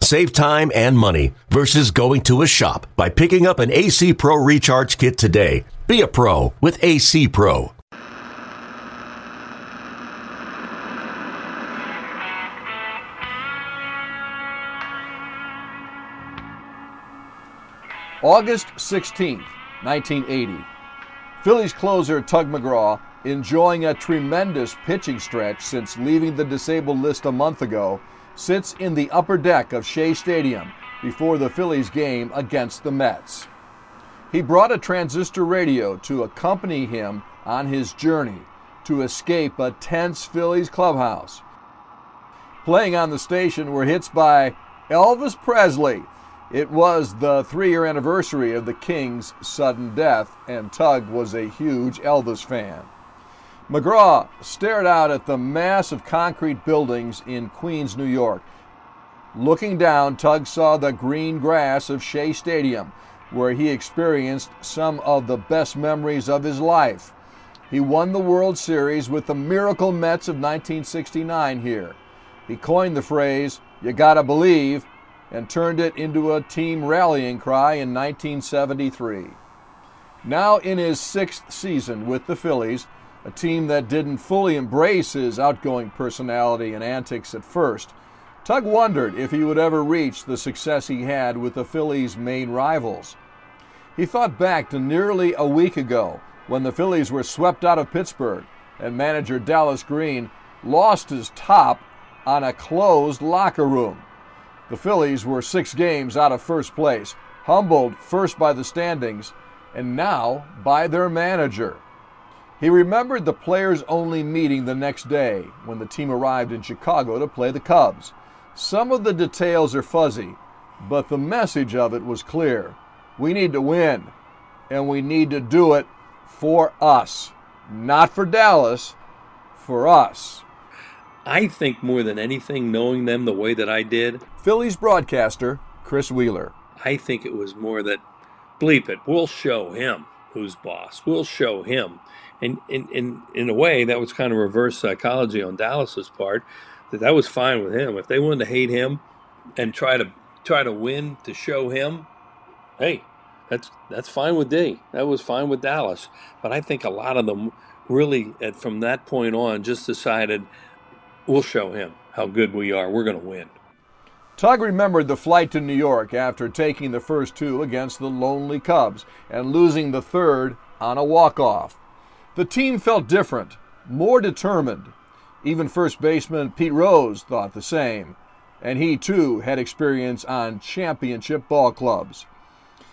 Save time and money versus going to a shop by picking up an AC Pro Recharge Kit today. Be a pro with AC Pro. August 16th, 1980. Phillies closer Tug McGraw enjoying a tremendous pitching stretch since leaving the disabled list a month ago, sits in the upper deck of Shea Stadium before the Phillies game against the Mets. He brought a transistor radio to accompany him on his journey to escape a tense Phillies clubhouse. Playing on the station were hits by Elvis Presley. It was the three year anniversary of the King's sudden death, and Tug was a huge Elvis fan. McGraw stared out at the mass of concrete buildings in Queens, New York. Looking down, Tug saw the green grass of Shea Stadium, where he experienced some of the best memories of his life. He won the World Series with the Miracle Mets of 1969 here. He coined the phrase, you gotta believe, and turned it into a team rallying cry in 1973. Now in his sixth season with the Phillies, a team that didn't fully embrace his outgoing personality and antics at first, Tug wondered if he would ever reach the success he had with the Phillies' main rivals. He thought back to nearly a week ago when the Phillies were swept out of Pittsburgh and manager Dallas Green lost his top on a closed locker room. The Phillies were six games out of first place, humbled first by the standings and now by their manager. He remembered the players only meeting the next day when the team arrived in Chicago to play the Cubs. Some of the details are fuzzy, but the message of it was clear. We need to win, and we need to do it for us. Not for Dallas, for us. I think more than anything, knowing them the way that I did, Phillies broadcaster Chris Wheeler. I think it was more that, bleep it, we'll show him who's boss. We'll show him. And in, in, in a way, that was kind of reverse psychology on Dallas's part that that was fine with him. If they wanted to hate him and try to try to win to show him, hey, that's that's fine with D. That was fine with Dallas. But I think a lot of them really, at, from that point on, just decided we'll show him how good we are. We're going to win. Tug remembered the flight to New York after taking the first two against the lonely Cubs and losing the third on a walk-off. The team felt different, more determined, even first baseman Pete Rose thought the same, and he too had experience on championship ball clubs.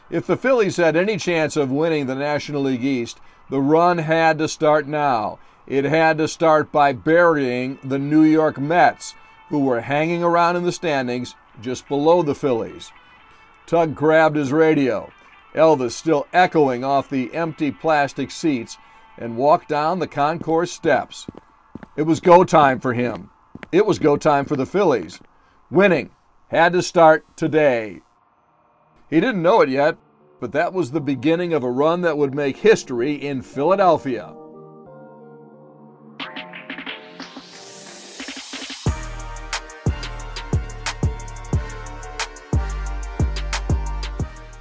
If the Phillies had any chance of winning the National League East, the run had to start now. It had to start by burying the New York Mets, who were hanging around in the standings just below the Phillies. Tug grabbed his radio, Elvis still echoing off the empty plastic seats, and walked down the concourse steps. It was go time for him. It was go time for the Phillies. Winning had to start today. He didn't know it yet, but that was the beginning of a run that would make history in Philadelphia.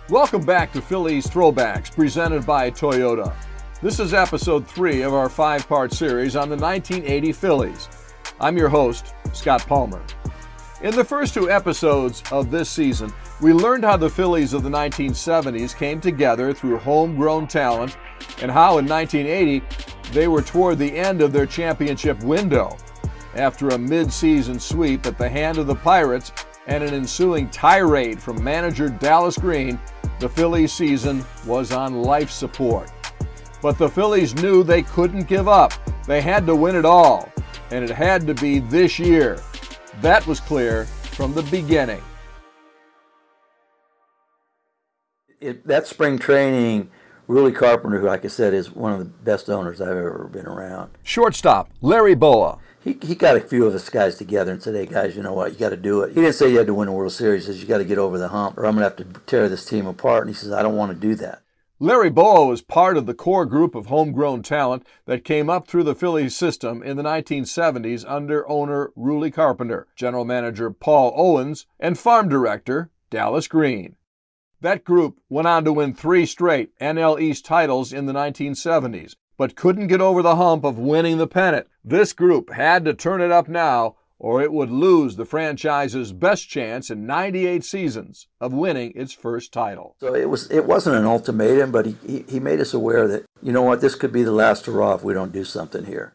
Welcome back to Phillies Throwbacks, presented by Toyota. This is episode three of our five part series on the 1980 Phillies. I'm your host, Scott Palmer. In the first two episodes of this season, we learned how the Phillies of the 1970s came together through homegrown talent and how in 1980 they were toward the end of their championship window. After a mid season sweep at the hand of the Pirates and an ensuing tirade from manager Dallas Green, the Phillies season was on life support. But the Phillies knew they couldn't give up. They had to win it all, and it had to be this year. That was clear from the beginning. It, that spring training Ruly Carpenter, who, like I said, is one of the best owners I've ever been around. Shortstop, Larry Bowa. He, he got a few of us guys together and said, hey, guys, you know what? You got to do it. He didn't say you had to win a World Series. He says, you got to get over the hump or I'm going to have to tear this team apart. And he says, I don't want to do that. Larry Bowa was part of the core group of homegrown talent that came up through the Phillies system in the 1970s under owner Ruly Carpenter, general manager Paul Owens, and farm director Dallas Green. That group went on to win three straight NL East titles in the 1970s, but couldn't get over the hump of winning the pennant. This group had to turn it up now or it would lose the franchise's best chance in 98 seasons of winning its first title. So it was it wasn't an ultimatum, but he, he, he made us aware that you know what this could be the last hurrah if we don't do something here.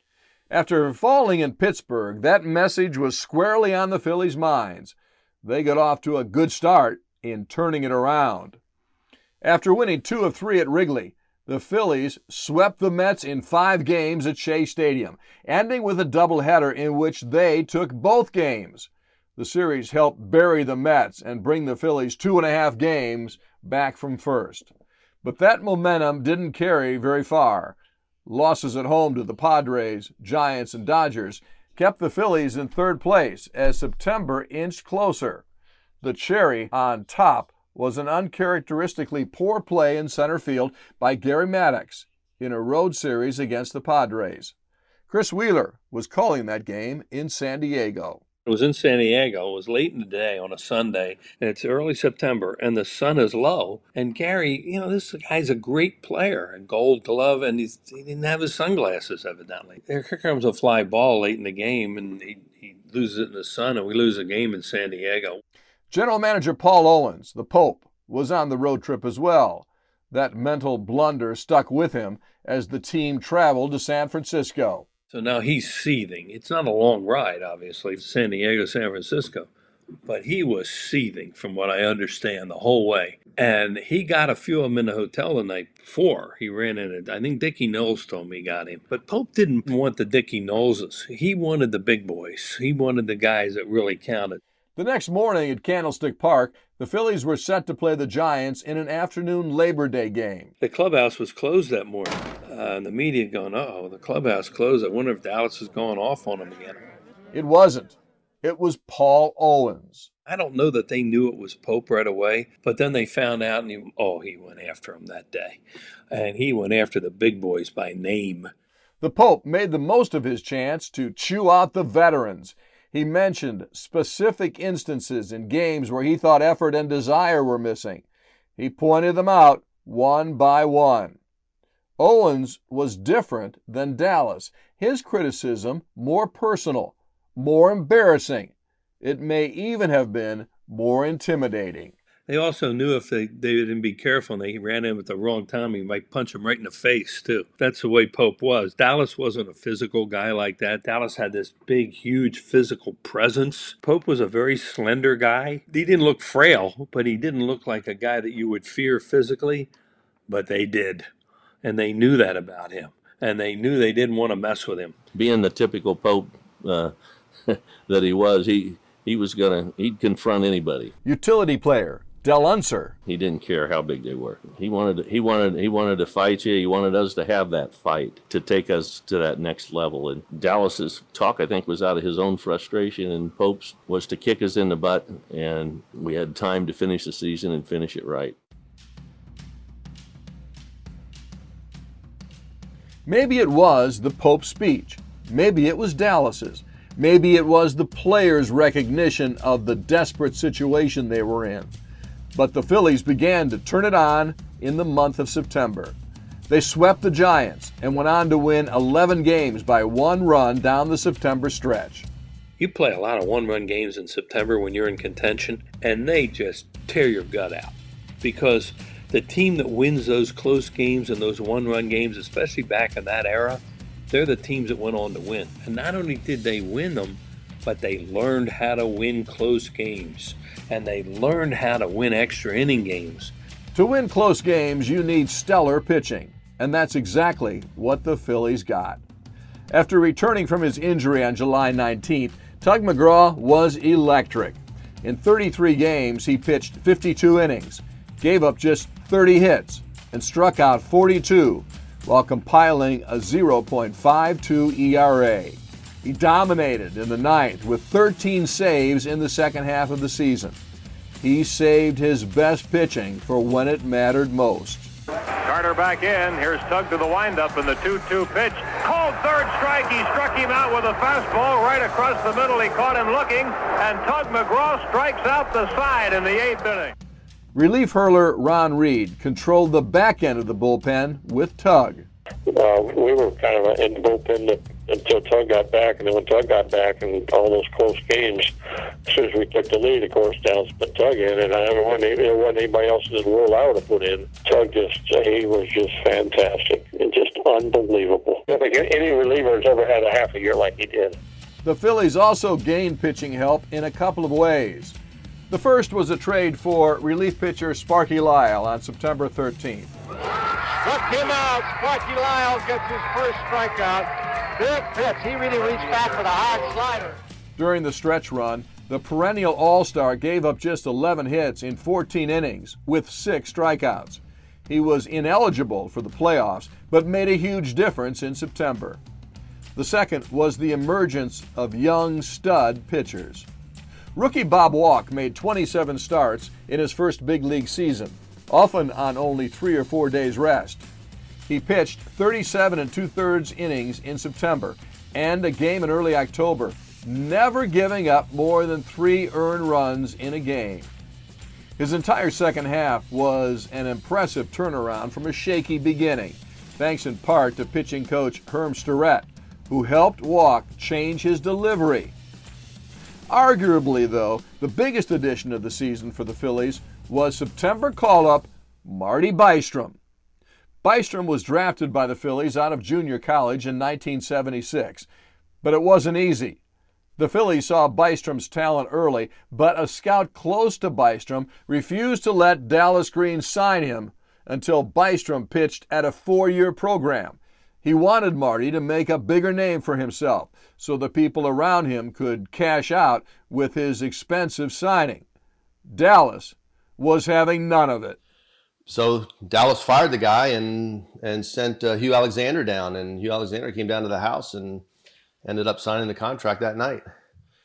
After falling in Pittsburgh, that message was squarely on the Phillies' minds. They got off to a good start in turning it around. After winning two of three at Wrigley, the Phillies swept the Mets in five games at Shea Stadium, ending with a doubleheader in which they took both games. The series helped bury the Mets and bring the Phillies two and a half games back from first. But that momentum didn't carry very far. Losses at home to the Padres, Giants, and Dodgers kept the Phillies in third place as September inched closer. The cherry on top was an uncharacteristically poor play in center field by Gary Maddox in a road series against the Padres. Chris Wheeler was calling that game in San Diego. It was in San Diego. It was late in the day on a Sunday, and it's early September, and the sun is low. And Gary, you know, this guy's a great player, a gold glove, and he didn't have his sunglasses, evidently. Here comes a fly ball late in the game, and he, he loses it in the sun, and we lose a game in San Diego. General Manager Paul Owens, the Pope, was on the road trip as well. That mental blunder stuck with him as the team traveled to San Francisco. So now he's seething. It's not a long ride, obviously, San Diego, San Francisco, but he was seething from what I understand the whole way. And he got a few of them in the hotel the night before. He ran in it. I think Dickie Noles told me he got him. But Pope didn't want the Dickie Noleses. He wanted the big boys. He wanted the guys that really counted. The next morning at Candlestick Park, the Phillies were set to play the Giants in an afternoon Labor Day game. The clubhouse was closed that morning, uh, and the media going, "Oh, the clubhouse closed. I wonder if Dallas is going off on them again." It wasn't. It was Paul Owens. I don't know that they knew it was Pope right away, but then they found out, and he, oh, he went after him that day, and he went after the big boys by name. The Pope made the most of his chance to chew out the veterans. He mentioned specific instances in games where he thought effort and desire were missing. He pointed them out one by one. Owens was different than Dallas. His criticism more personal, more embarrassing. It may even have been more intimidating. They also knew if they, they didn't be careful and they ran in at the wrong time, he might punch him right in the face, too. That's the way Pope was. Dallas wasn't a physical guy like that. Dallas had this big, huge physical presence. Pope was a very slender guy. He didn't look frail, but he didn't look like a guy that you would fear physically, but they did. And they knew that about him. And they knew they didn't want to mess with him. Being the typical Pope uh, that he was, he, he was going to, he'd confront anybody. Utility player, Del Unser. He didn't care how big they were. He wanted he wanted he wanted to fight you. He wanted us to have that fight to take us to that next level. And Dallas's talk, I think, was out of his own frustration, and Pope's was to kick us in the butt, and we had time to finish the season and finish it right. Maybe it was the Pope's speech. Maybe it was Dallas's. Maybe it was the players' recognition of the desperate situation they were in but the Phillies began to turn it on in the month of September. They swept the Giants and went on to win 11 games by one run down the September stretch. You play a lot of one run games in September when you're in contention, and they just tear your gut out because the team that wins those close games and those one run games, especially back in that era, they're the teams that went on to win. And not only did they win them, but they learned how to win close games and they learned how to win extra inning games. To win close games, you need stellar pitching, and that's exactly what the Phillies got. After returning from his injury on July 19th, Tug McGraw was electric. In 33 games, he pitched 52 innings, gave up just 30 hits, and struck out 42 while compiling a 0.52 ERA. He dominated in the ninth with 13 saves in the second half of the season. He saved his best pitching for when it mattered most. Carter back in. Here's Tug to the windup and the 2-2 pitch. Called third strike. He struck him out with a fastball right across the middle. He caught him looking, and Tug McGraw strikes out the side in the eighth inning. Relief hurler Ron Reed controlled the back end of the bullpen with Tug. Uh, we were kind of in the bullpen until Tug got back, and then when Tug got back and all those close games, as soon as we took the lead, of course, Dallas put Tug in, and I want there wasn't anybody else in this world I would have put in. Tug just uh, he was just fantastic and just unbelievable. I think any reliever has ever had a half a year like he did. The Phillies also gained pitching help in a couple of ways. The first was a trade for relief pitcher Sparky Lyle on September 13th. Struck him out. Sparky Lyle gets his first strikeout. Good pitch. He really reached back for the hard slider. During the stretch run, the perennial All Star gave up just 11 hits in 14 innings with six strikeouts. He was ineligible for the playoffs, but made a huge difference in September. The second was the emergence of young stud pitchers. Rookie Bob Walk made 27 starts in his first big league season, often on only three or four days' rest. He pitched 37 and two thirds innings in September and a game in early October, never giving up more than three earned runs in a game. His entire second half was an impressive turnaround from a shaky beginning, thanks in part to pitching coach Herm Starrette, who helped Walk change his delivery Arguably, though, the biggest addition of the season for the Phillies was September call up Marty Bystrom. Bystrom was drafted by the Phillies out of junior college in 1976, but it wasn't easy. The Phillies saw Bystrom's talent early, but a scout close to Bystrom refused to let Dallas Green sign him until Bystrom pitched at a four year program. He wanted Marty to make a bigger name for himself so the people around him could cash out with his expensive signing. Dallas was having none of it. So Dallas fired the guy and and sent uh, Hugh Alexander down, and Hugh Alexander came down to the house and ended up signing the contract that night.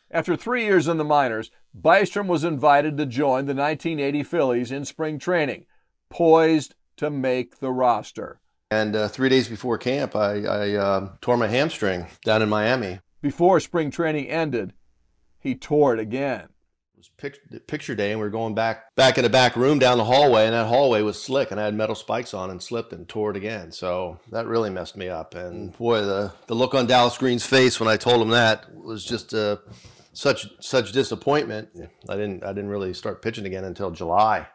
After three years in the minors, Bystrom was invited to join the 1980 Phillies in spring training, poised to make the roster. And uh, three days before camp, I, I uh, tore my hamstring down in Miami. Before spring training ended, he tore it again. It was picture, picture day, and we were going back back in the back room down the hallway, and that hallway was slick, and I had metal spikes on and slipped and tore it again. So that really messed me up. And boy, the, the look on Dallas Green's face when I told him that was just uh, such such disappointment. I didn't I didn't really start pitching again until July.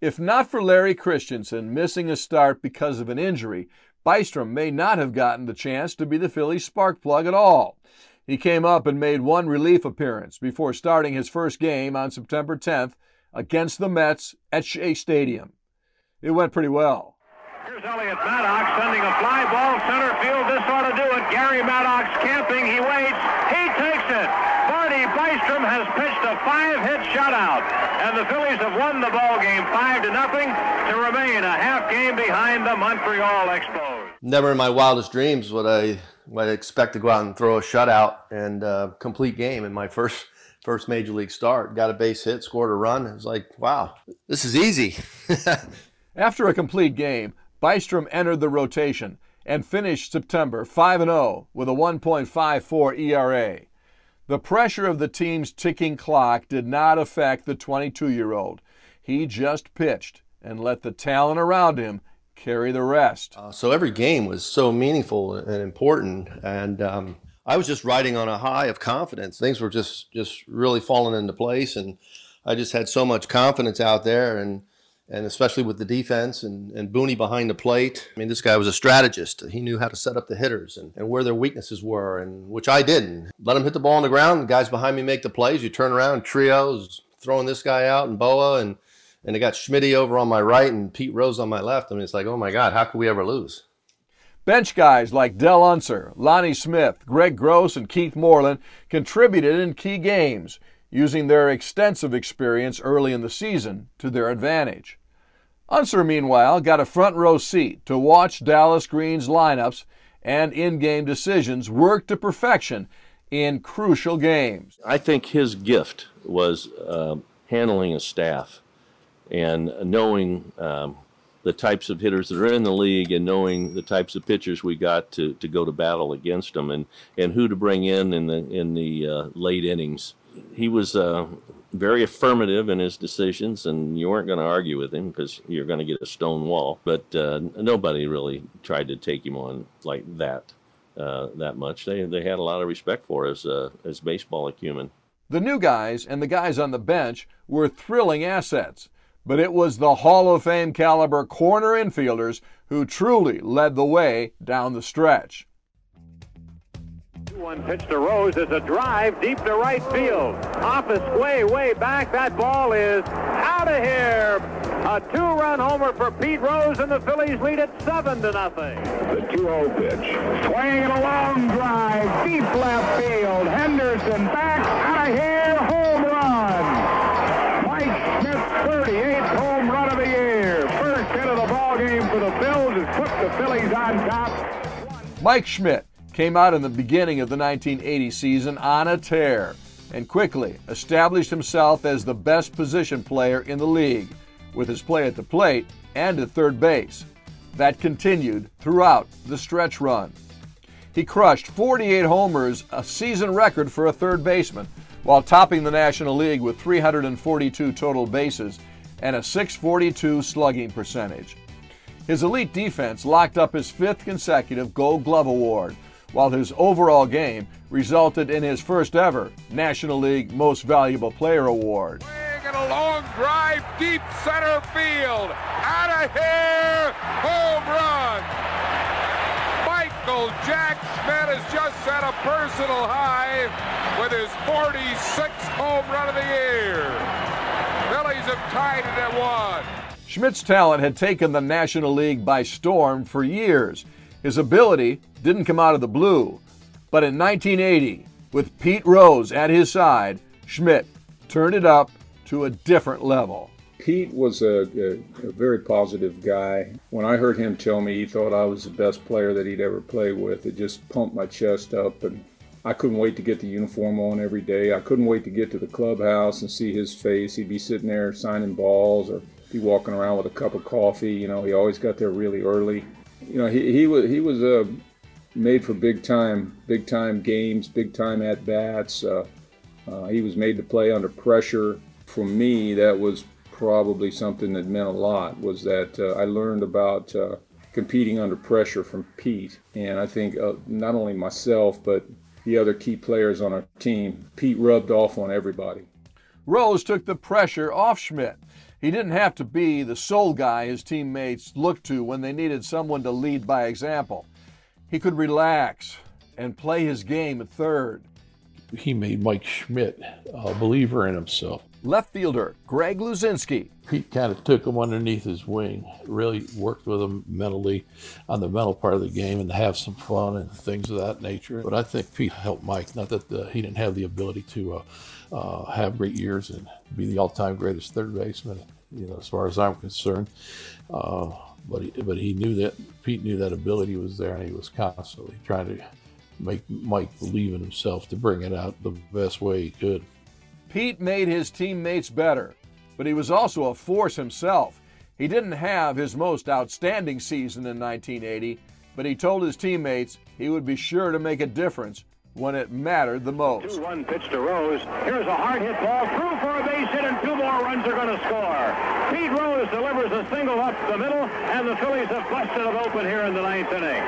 If not for Larry Christenson missing a start because of an injury, Bystrom may not have gotten the chance to be the Phillies spark plug at all. He came up and made one relief appearance before starting his first game on September 10th against the Mets at Shea Stadium. It went pretty well. Here's Elliott Maddox sending a fly ball center field. This ought to do it. Gary Maddox camping. He waits. He takes it. Marty Bystrom has pitched a five-hit shutout, and the Phillies have won the ball game five to nothing to remain a half game behind the Montreal Expos. Never in my wildest dreams would I would I expect to go out and throw a shutout and uh, complete game in my first first major league start. Got a base hit, scored a run. It was like, wow, this is easy. After a complete game, Bystrom entered the rotation and finished September 5 0 with a 1.54 ERA. The pressure of the team's ticking clock did not affect the 22 year old. He just pitched and let the talent around him carry the rest. Uh, so every game was so meaningful and important, and um, I was just riding on a high of confidence. Things were just just really falling into place, and I just had so much confidence out there, and and especially with the defense and, and Booney behind the plate. I mean, this guy was a strategist. He knew how to set up the hitters and, and where their weaknesses were, and which I didn't. Let him hit the ball on the ground. The guys behind me make the plays. You turn around, Trillo's, throwing this guy out and Bowa, and and I got Schmidt over on my right and Pete Rose on my left. I mean, it's like, oh my God, how could we ever lose? Bench guys like Del Unser, Lonnie Smith, Greg Gross, and Keith Moreland contributed in key games, using their extensive experience early in the season to their advantage. Unser, meanwhile, got a front row seat to watch Dallas Green's lineups and in game decisions work to perfection in crucial games. I think his gift was uh, handling a staff and knowing um, the types of hitters that are in the league and knowing the types of pitchers we got to, to go to battle against them and, and who to bring in in the in the uh, late innings. He was uh, very affirmative in his decisions, and you weren't going to argue with him because you're going to get a stone wall. But uh, nobody really tried to take him on like that uh, that much. They they had a lot of respect for uh, his baseball acumen. The new guys and the guys on the bench were thrilling assets but it was the Hall of Fame caliber corner infielders who truly led the way down the stretch. One pitch to Rose is a drive deep to right field. Off is way, way back. That ball is out of here. A two-run homer for Pete Rose, and the Phillies lead it seven to nothing. The 2-0 pitch, swinging a long drive, deep left field. Henderson back out of here, home run. 38th home run of the year. First hit of the ball game for the Phils has put the Phillies on top. Mike Schmidt came out in the beginning of the 1980 season on a tear and quickly established himself as the best position player in the league with his play at the plate and at third base. That continued throughout the stretch run. He crushed 48 homers, a season record for a third baseman, while topping the National League with 342 total bases and a 642 slugging percentage. His elite defense locked up his fifth consecutive Gold Glove Award, while his overall game resulted in his first ever National League Most Valuable Player Award. And a long drive deep center field. Out of here, home run. Michael Jack Schmidt has just set a personal high with his 46th home run of the year. Phillies have tied it at one. Schmidt's talent had taken the National League by storm for years. His ability didn't come out of the blue. But in 1980, with Pete Rose at his side, Schmidt turned it up to a different level. Pete was a, a, a, very positive guy. When I heard him tell me he thought I was the best player that he'd ever played with, it just pumped my chest up and I couldn't wait to get the uniform on every day. I couldn't wait to get to the clubhouse and see his face. He'd be sitting there signing balls or be walking around with a cup of coffee. You know, he always got there really early. You know, he, he was he was uh, made for big time, big time games, big time at bats. Uh, uh, he was made to play under pressure. For me, that was probably something that meant a lot. Was that uh, I learned about uh, competing under pressure from Pete, and I think uh, not only myself but the other key players on our team. Pete rubbed off on everybody. Rose took the pressure off Schmidt. He didn't have to be the sole guy his teammates looked to when they needed someone to lead by example. He could relax and play his game at third. He made Mike Schmidt a believer in himself. Left fielder Greg Luzinski. Pete kind of took him underneath his wing, really worked with him mentally on the mental part of the game and to have some fun and things of that nature. But I think Pete helped Mike. Not that the, he didn't have the ability to uh, uh, have great years and be the all-time greatest third baseman, you know, as far as I'm concerned. Uh, but he, but he knew that Pete knew that ability was there, and he was constantly trying to make Mike believe in himself to bring it out the best way he could. Pete made his teammates better, but he was also a force himself. He didn't have his most outstanding season in 1980, but he told his teammates he would be sure to make a difference when it mattered the most. Two-run pitch to Rose. Here's a hard hit ball through for a base hit, and runs are going to score. Pete Rose delivers a single up the middle, and the Phillies have busted it open here in the ninth inning.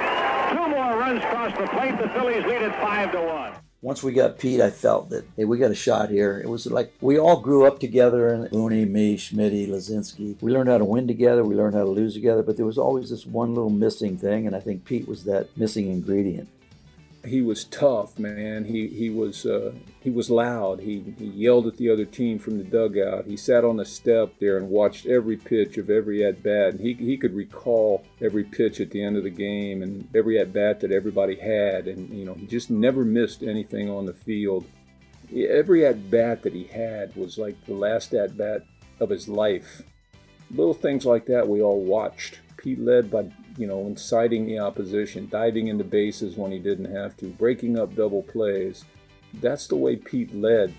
Two more runs cross the plate. The Phillies lead it five to one once we got Pete, I felt that hey, we got a shot here. It was like we all grew up together, and Booney, me, Schmitty, Luzinski. We learned how to win together. We learned how to lose together. But there was always this one little missing thing, and I think Pete was that missing ingredient he was tough, man. He he was uh, he was loud. He he yelled at the other team from the dugout. He sat on the step there and watched every pitch of every at bat. And he he could recall every pitch at the end of the game and every at bat that everybody had. And you know he just never missed anything on the field. Every at bat that he had was like the last at bat of his life. Little things like that we all watched. Pete led by, you know, inciting the opposition, diving into bases when he didn't have to, breaking up double plays. That's the way Pete led.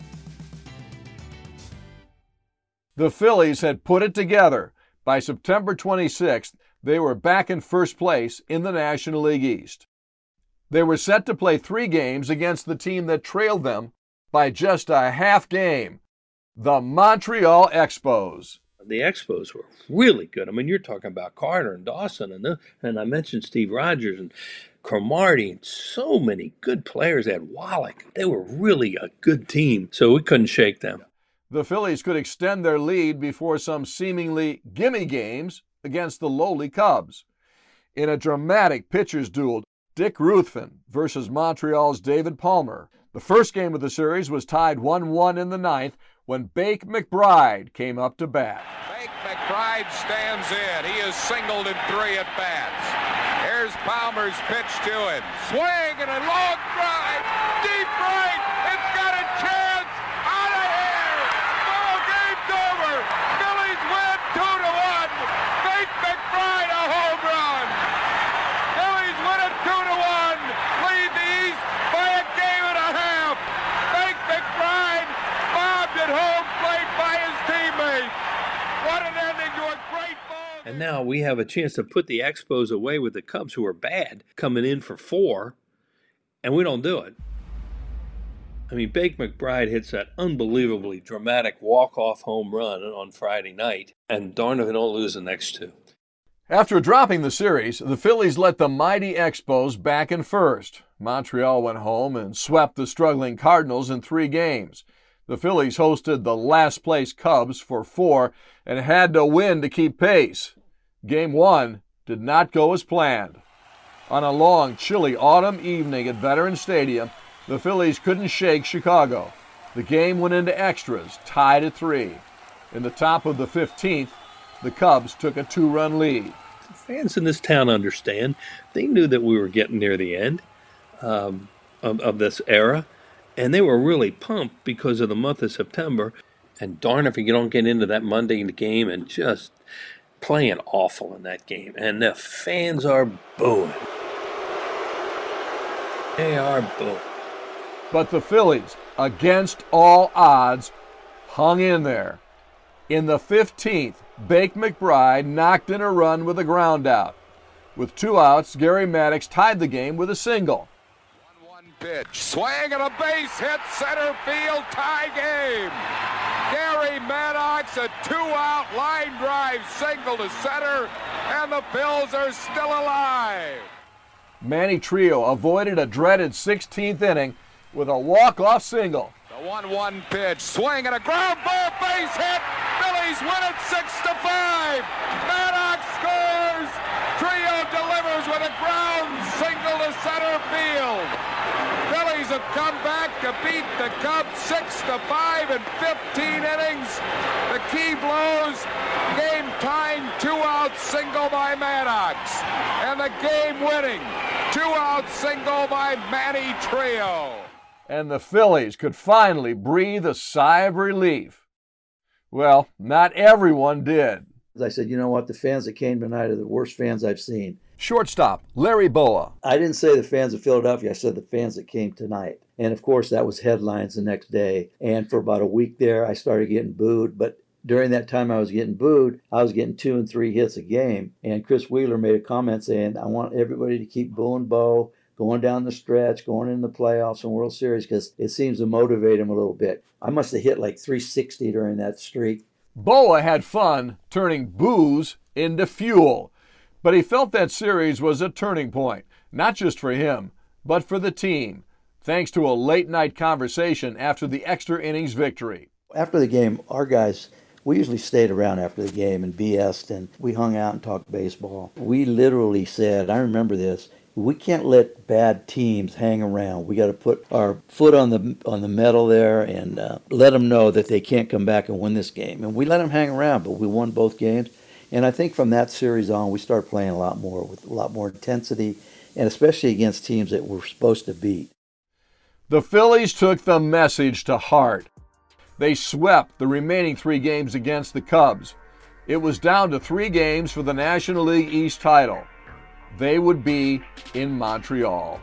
The Phillies had put it together. By September 26th, they were back in first place in the National League East. They were set to play three games against the team that trailed them by just a half game the Montreal Expos. The Expos were really good. I mean, you're talking about Carter and Dawson, and the, and I mentioned Steve Rogers and Cromartie, and so many good players. They had Wallach. They were really a good team, so we couldn't shake them. The Phillies could extend their lead before some seemingly gimme games against the lowly Cubs. In a dramatic pitcher's duel, Dick Ruthven versus Montreal's David Palmer. The first game of the series was tied 1 1 in the ninth when Bake McBride came up to bat. Bake McBride stands in. He is singled in three at bats. Palmer's pitch to him. Swing and a long drive. Deep right. It's got a chance. Out of here. Ball game's over. Phillies win two to one. Bake McBride a home run. Phillies win it two to one. Lead the East by a game and a half. Bake McBride bobbed at home plate by his teammates. What an ending to a great ball. And now we have a chance to put the Expos away with the Cubs, who are bad, coming in for four, and we don't do it. I mean, Bake McBride hits that unbelievably dramatic walk-off home run on Friday night, and darn if we don't lose the next two. After dropping the series, the Phillies let the mighty Expos back in first. Montreal went home and swept the struggling Cardinals in three games. The Phillies hosted the last place Cubs for four and had to win to keep pace. Game one did not go as planned. On a long, chilly autumn evening at Veterans Stadium, the Phillies couldn't shake Chicago. The game went into extras, tied at three. In the top of the 15th, the Cubs took a two run lead. Fans in this town understand. They knew that we were getting near the end um, of, of this era, and they were really pumped because of the month of September. And darn if you don't get into that Monday game and just playing awful in that game. And the fans are booing. They are booing. But the Phillies, against all odds, hung in there. In the 15th, Bake McBride knocked in a run with a ground out. With two outs, Gary Maddox tied the game with a single. One pitch. Swing and a base hit center field tie game. Gary Maddox a two-out line drive single to center, and the Phils are still alive. Manny Trillo avoided a dreaded 16th inning with a walk-off single. The 1-1 pitch. Swing and a ground ball base hit. Phillies win it six to five. Maddox scores. Trillo delivers with a ground single to center field. Phillies have come back to beat the Cubs six to five in 15 innings. The key blows. Game tying two-out single by Maddox, and the game-winning two-out single by Manny Trillo. And the Phillies could finally breathe a sigh of relief. Well, not everyone did. I said, you know what? The fans that came tonight are the worst fans I've seen. Shortstop, Larry Bowa. I didn't say the fans of Philadelphia. I said the fans that came tonight. And of course, that was headlines the next day. And for about a week there, I started getting booed. But during that time I was getting booed, I was getting two and three hits a game. And Chris Wheeler made a comment saying, I want everybody to keep booing Bo going down the stretch, going in the playoffs and World Series because it seems to motivate him a little bit. I must have hit like 360 during that streak. Bowa had fun turning booze into fuel, but he felt that series was a turning point, not just for him, but for the team, thanks to a late night conversation after the extra innings victory. After the game, our guys, we usually stayed around after the game and BS'd and we hung out and talked baseball. We literally said, I remember this, we can't let bad teams hang around. We got to put our foot on the on the metal there and uh, let them know that they can't come back and win this game. And we let them hang around, but we won both games. And I think from that series on, we started playing a lot more with a lot more intensity, and especially against teams that we're supposed to beat. The Phillies took the message to heart. They swept the remaining three games against the Cubs. it was down to three games for the National League East title. They would be in Montreal.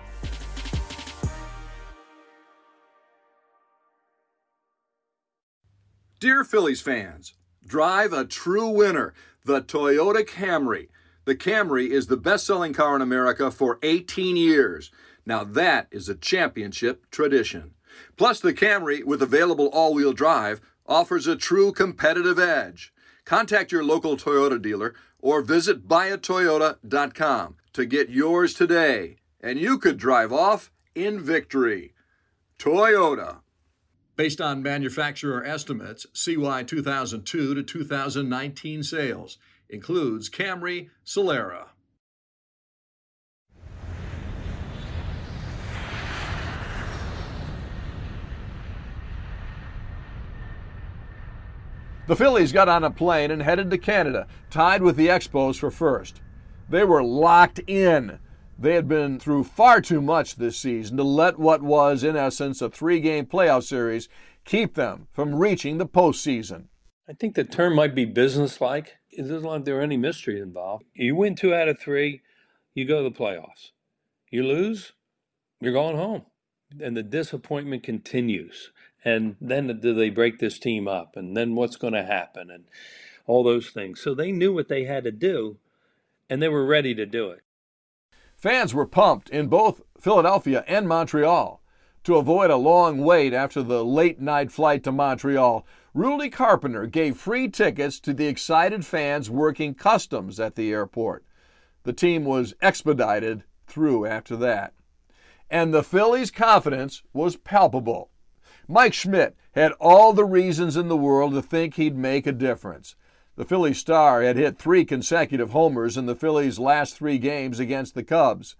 Dear Phillies fans, drive a true winner, the Toyota Camry. The Camry is the best selling car in America for 18 years. Now that is a championship tradition. Plus, the Camry, with available all wheel drive, offers a true competitive edge. Contact your local Toyota dealer or visit buyatoyota.com to get yours today, and you could drive off in victory. Toyota. Based on manufacturer estimates, CY 2002 to 2019 sales includes Camry, Solara. The Phillies got on a plane and headed to Canada, tied with the Expos for first. They were locked in. They had been through far too much this season to let what was, in essence, a three game playoff series keep them from reaching the postseason. I think the term might be businesslike. It doesn't like there any mystery involved. You win two out of three, you go to the playoffs. You lose, you're going home. And the disappointment continues and then do they break this team up and then what's going to happen and all those things so they knew what they had to do and they were ready to do it fans were pumped in both philadelphia and montreal to avoid a long wait after the late night flight to montreal. Ruly carpenter gave free tickets to the excited fans working customs at the airport. The team was expedited through after that. And the phillies confidence was palpable. Mike Schmidt had all the reasons in the world to think he'd make a difference. The Phillies star had hit three consecutive homers in the Phillies' last three games against the Cubs.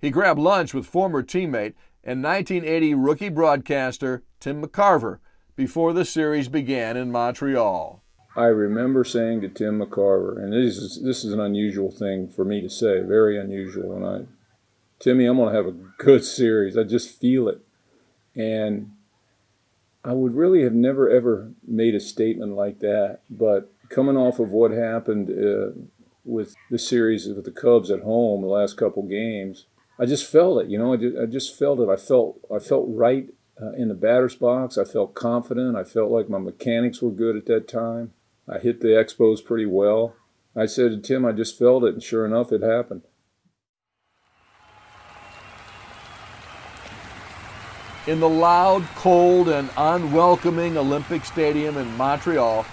He grabbed lunch with former teammate and 1980 rookie broadcaster Tim McCarver before the series began in Montreal. I remember saying to Tim McCarver, and this is this is an unusual thing for me to say, very unusual. And I, Timmy, I'm going to have a good series. I just feel it. And I would really have never ever made a statement like that, but coming off of what happened uh, with the series with the Cubs at home, the last couple games, I just felt it. You know, I just, I just felt it. I felt I felt right uh, in the batter's box. I felt confident. I felt like my mechanics were good at that time. I hit the expos pretty well. I said to Tim, I just felt it, and sure enough, it happened. In the loud, cold, and unwelcoming Olympic Stadium in Montreal,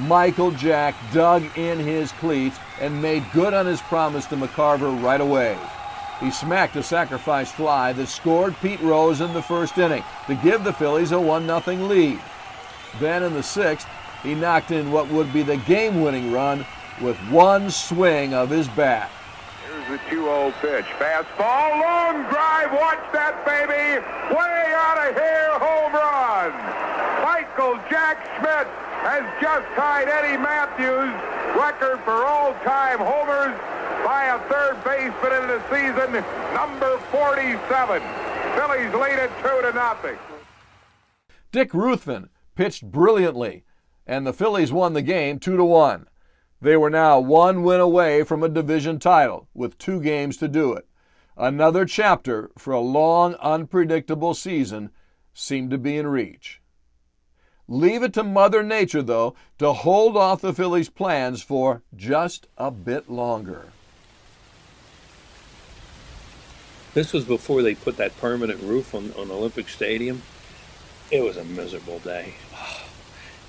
Michael Jack dug in his cleats and made good on his promise to McCarver right away. He smacked a sacrifice fly that scored Pete Rose in the first inning to give the Phillies a 1 0 lead. Then in the sixth, he knocked in what would be the game winning run with one swing of his bat. Here's the 2-0 pitch. Fastball, long drive. Watch that, baby. Way out of here, home run. Michael Jack Schmidt has just tied Eddie Mathews' record for all-time homers by a third baseman in the season, number 47. Phillies lead it 2 to nothing. Dick Ruthven pitched brilliantly, and the Phillies won the game 2 to 1. They were now one win away from a division title with two games to do it. Another chapter for a long, unpredictable season seemed to be in reach. Leave it to Mother Nature, though, to hold off the Phillies' plans for just a bit longer. This was before they put that permanent roof on, on Olympic Stadium. It was a miserable day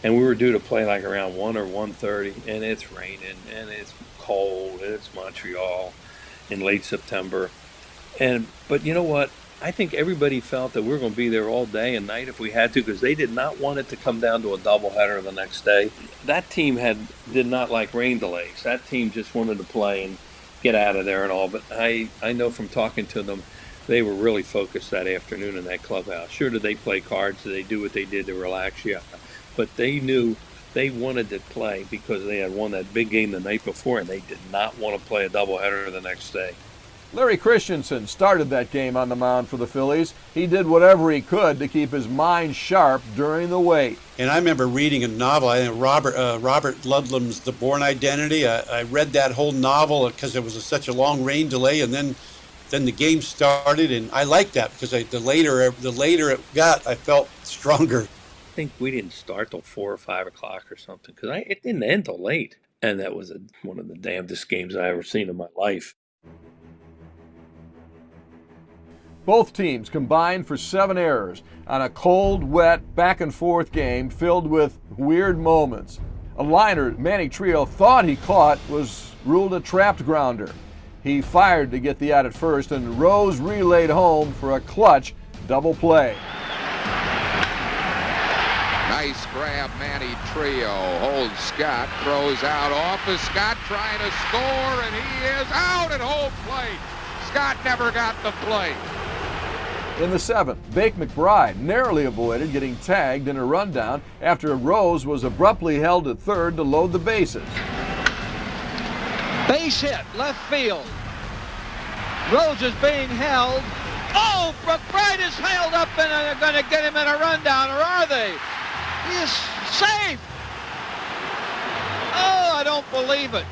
and we were due to play like around 1 or 1.30 and it's raining and it's cold and it's montreal in late september and but you know what i think everybody felt that we were going to be there all day and night if we had to because they did not want it to come down to a doubleheader the next day. That team had did not like rain delays. That team just wanted to play and get out of there and all but i i know from talking to them they were really focused that afternoon in that clubhouse. Sure did they play cards? Did they do what they did to relax? You but they knew they wanted to play because they had won that big game the night before and they did not want to play a doubleheader the next day. Larry Christenson started that game on the mound for the Phillies. He did whatever he could to keep his mind sharp during the wait. And I remember reading a novel, I think Robert uh, Robert Ludlum's The Bourne Identity. I, I read that whole novel because it was a, such a long rain delay, and then then the game started, and I liked that because I, the later the later it got, I felt stronger. I think we didn't start till four or five o'clock or something because it didn't end till late, and that was a, one of the damnedest games I ever seen in my life. Both teams combined for seven errors on a cold, wet, back and forth game filled with weird moments. A liner Manny Trillo thought he caught was ruled a trapped grounder. He fired to get the out at first, and Rose relayed home for a clutch double play. Nice grab, Manny Trillo. Holds Scott, throws out off of Scott trying to score, and he is out at home plate. Scott never got the plate. In the seventh, Bake McBride narrowly avoided getting tagged in a rundown after Rose was abruptly held at third to load the bases. Base hit, left field. Rose is being held. Oh, McBride is held up and they're going to get him in a rundown, or are they? He is safe. Oh, I don't believe it.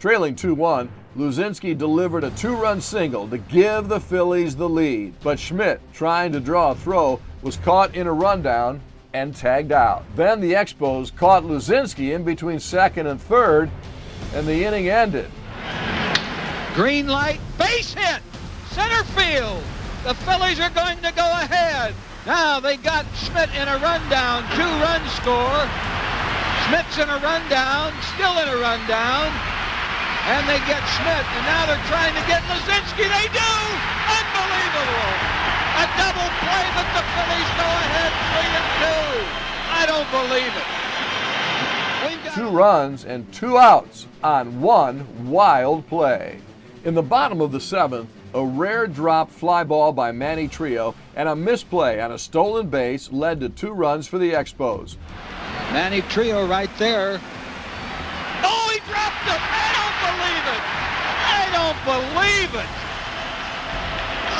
Trailing 2 1, Luzinski delivered a two run single to give the Phillies the lead, but Schmidt, trying to draw a throw, was caught in a rundown and tagged out. Then the Expos caught Luzinski in between second and third, and the inning ended. Green light, base hit, center field. The Phillies are going to go ahead. Now they got Schmidt in a rundown, two run score. Schmidt's in a rundown, still in a rundown and they get Schmidt, and now they're trying to get Luzinski. They do! Unbelievable! A double play, but the Phillies go ahead three and two. I don't believe it. Two runs and two outs on one wild play. In the bottom of the seventh, a rare drop fly ball by Manny Trillo and a misplay on a stolen base led to two runs for the Expos. Manny Trillo right there. Oh, he dropped it! Don't believe it.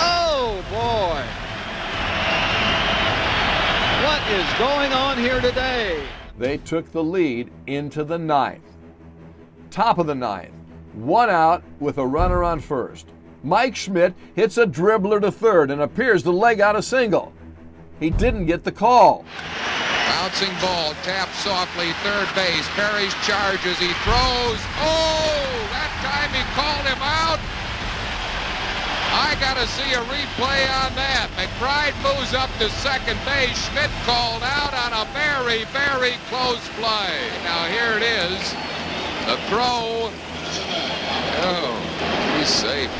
Oh, boy. What is going on here today? They took the lead into the ninth. Top of the ninth. One out with a runner on first. Mike Schmidt hits a dribbler to third and appears to leg out a single. He didn't get the call. Bouncing ball, tapped softly, third base. Parrish charges, he throws. Oh, that time he called him out. I got to see a replay on that. McBride moves up to second base. Schmidt called out on a very, very close play. Now here it is. The throw. Oh, he's safe.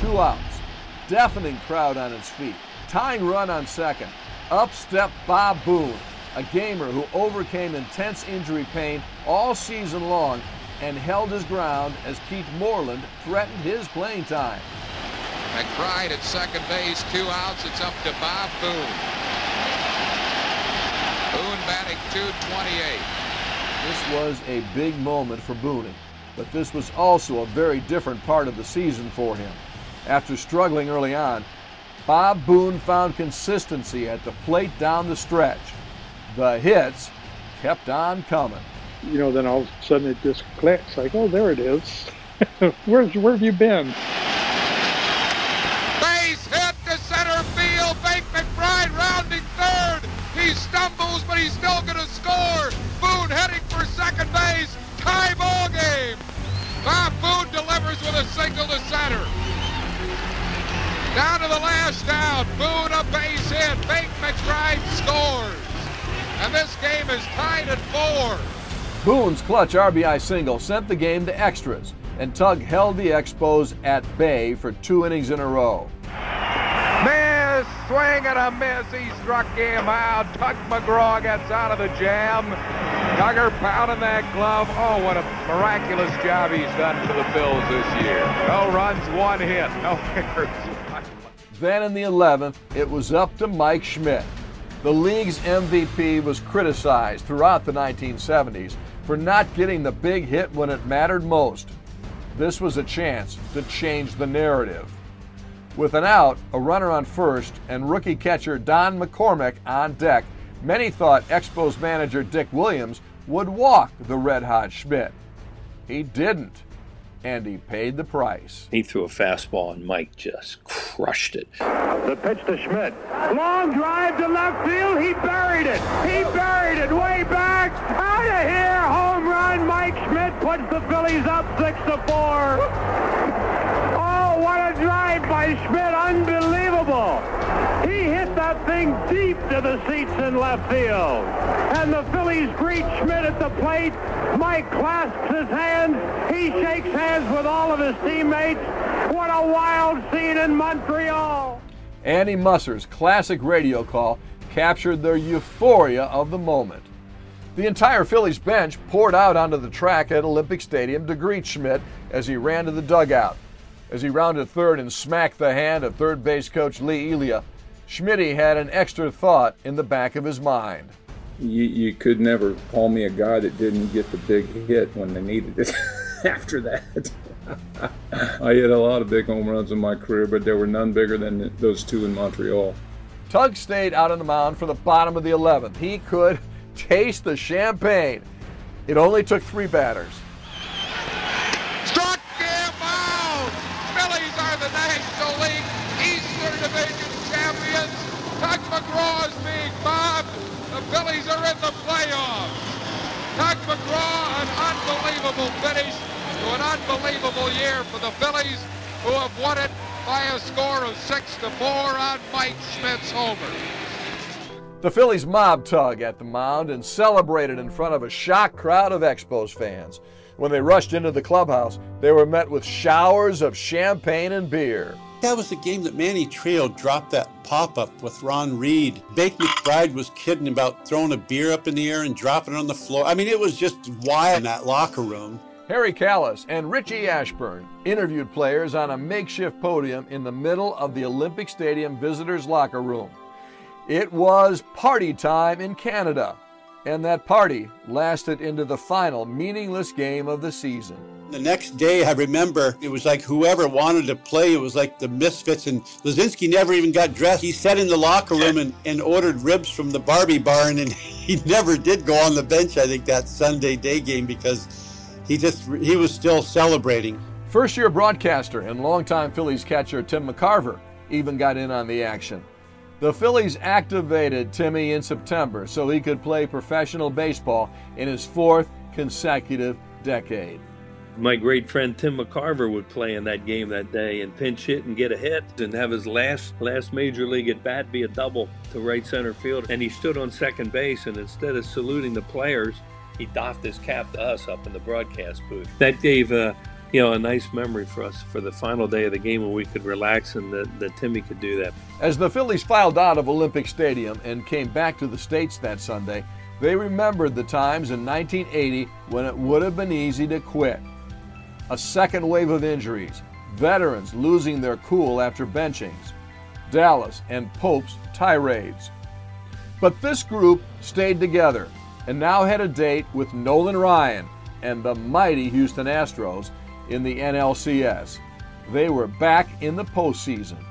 Two outs. Deafening crowd on its feet. Tying run on second. Up step Bob Boone a gamer who overcame intense injury pain all season long and held his ground as Keith Moreland threatened his playing time. McBride at second base, two outs. It's up to Bob Boone. Boone batting 228. This was a big moment for Boone, but this was also a very different part of the season for him. After struggling early on, Bob Boone found consistency at the plate down the stretch the hits kept on coming. You know, then all of a sudden it just clicks like, oh, there it is. Where's where have you been? Base hit to center field. Bake McBride rounding third. He stumbles, but he's still going to score. Boone heading for second base. Tie ball game. Bob Boone delivers with a single to center. Down to the last out. Boone a base hit. Bake McBride scores and this game is tied at four. Boone's clutch RBI single sent the game to extras, and Tug held the Expos at bay for two innings in a row. Miss, swing and a miss. He struck him out. Tug McGraw gets out of the jam. Tugger pounding that glove. Oh, what a miraculous job he's done for the Phils this year. No runs, one hit. No errors. Then in the 11th, it was up to Mike Schmidt. The league's MVP was criticized throughout the 1970s for not getting the big hit when it mattered most. This was a chance to change the narrative. With an out, a runner on first, and rookie catcher Don McCormick on deck, many thought Expos manager Dick Williams would walk the red hot Schmidt. He didn't, and he paid the price. He threw a fastball, and Mike just crushed it. The pitch to Schmidt. Long drive to left field. He buried it. He buried it way back. Out of here. Home run. Mike Schmidt puts the Phillies up six to four. Oh, what a drive by Schmidt. Unbelievable. He hit that thing deep to the seats in left field. And the Phillies greet Schmidt at the plate. Mike clasps his hands. He shakes hands with all of his teammates. What a wild scene in Montreal. Andy Musser's classic radio call captured the euphoria of the moment. The entire Phillies bench poured out onto the track at Olympic Stadium to greet Schmidt as he ran to the dugout. As he rounded third and smacked the hand of third base coach Lee Elia, Schmidt had an extra thought in the back of his mind. You, you could never call me a guy that didn't get the big hit when they needed it after that. I hit a lot of big home runs in my career, but there were none bigger than those two in Montreal. Tug stayed out on the mound for the bottom of the 11th. He could taste the champagne. It only took three batters. Struck him out! Phillies are the National League Eastern Division champions. Tug McGraw is being mobbed. The Phillies are in the playoffs. Tug McGraw, an unbelievable finish to an unbelievable year for the Phillies, who have won it by a score of six to four on Mike Schmidt's homer. The Phillies mobbed Tug at the mound and celebrated in front of a shocked crowd of Expos fans. When they rushed into the clubhouse, they were met with showers of champagne and beer. That was the game that Manny Trillo dropped that pop up with Ron Reed. Bake McBride was kidding about throwing a beer up in the air and dropping it on the floor. I mean, it was just wild in that locker room. Harry Kalas and Richie Ashburn interviewed players on a makeshift podium in the middle of the Olympic Stadium visitors' locker room. It was party time in Canada, and that party lasted into the final meaningless game of the season. The next day, I remember it was like whoever wanted to play, it was like the misfits, and Luzinski never even got dressed. He sat in the locker room and, and ordered ribs from the Barbie barn, and he never did go on the bench, I think, that Sunday day game because he just he was still celebrating. First year broadcaster and longtime Phillies catcher Tim McCarver even got in on the action. The Phillies activated Timmy in September so he could play professional baseball in his fourth consecutive decade. My great friend Tim McCarver would play in that game that day and pinch hit and get a hit and have his last last major league at bat be a double to right center field. And he stood on second base and instead of saluting the players, he doffed his cap to us up in the broadcast booth. That gave uh, you know, a nice memory for us for the final day of the game when we could relax and that, that Timmy could do that. As the Phillies filed out of Olympic Stadium and came back to the States that Sunday, they remembered the times in 1980 when it would have been easy to quit. A second wave of injuries, veterans losing their cool after benchings, Dallas and Pope's tirades. But this group stayed together and now had a date with Nolan Ryan and the mighty Houston Astros in the NLCS. They were back in the postseason.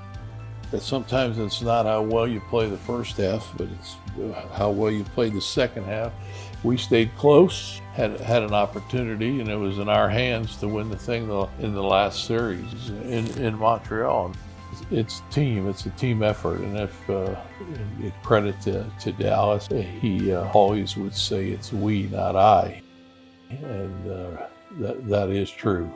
That sometimes it's not how well you play the first half, but it's how well you play the second half. We stayed close, had had an opportunity, and it was in our hands to win the thing in the last series in, in Montreal. It's team, it's a team effort, and if uh, credit to, to Dallas, he uh, always would say it's we, not I, and uh, that that is true.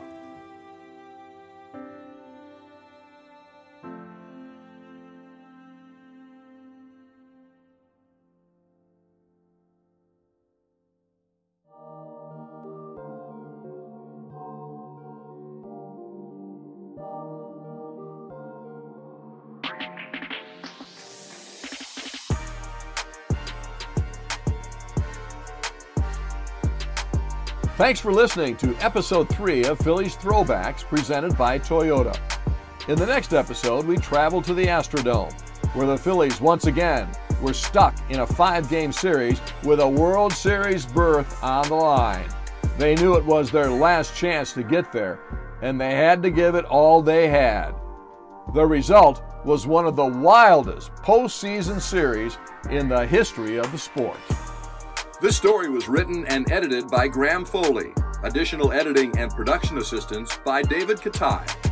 Thanks for listening to episode 3 of Phillies Throwbacks presented by Toyota. In the next episode, we travel to the Astrodome, where the Phillies once again were stuck in a five game series with a World Series berth on the line. They knew it was their last chance to get there, and they had to give it all they had. The result was one of the wildest postseason series in the history of the sport. This story was written and edited by Graham Foley. Additional editing and production assistance by David Katai.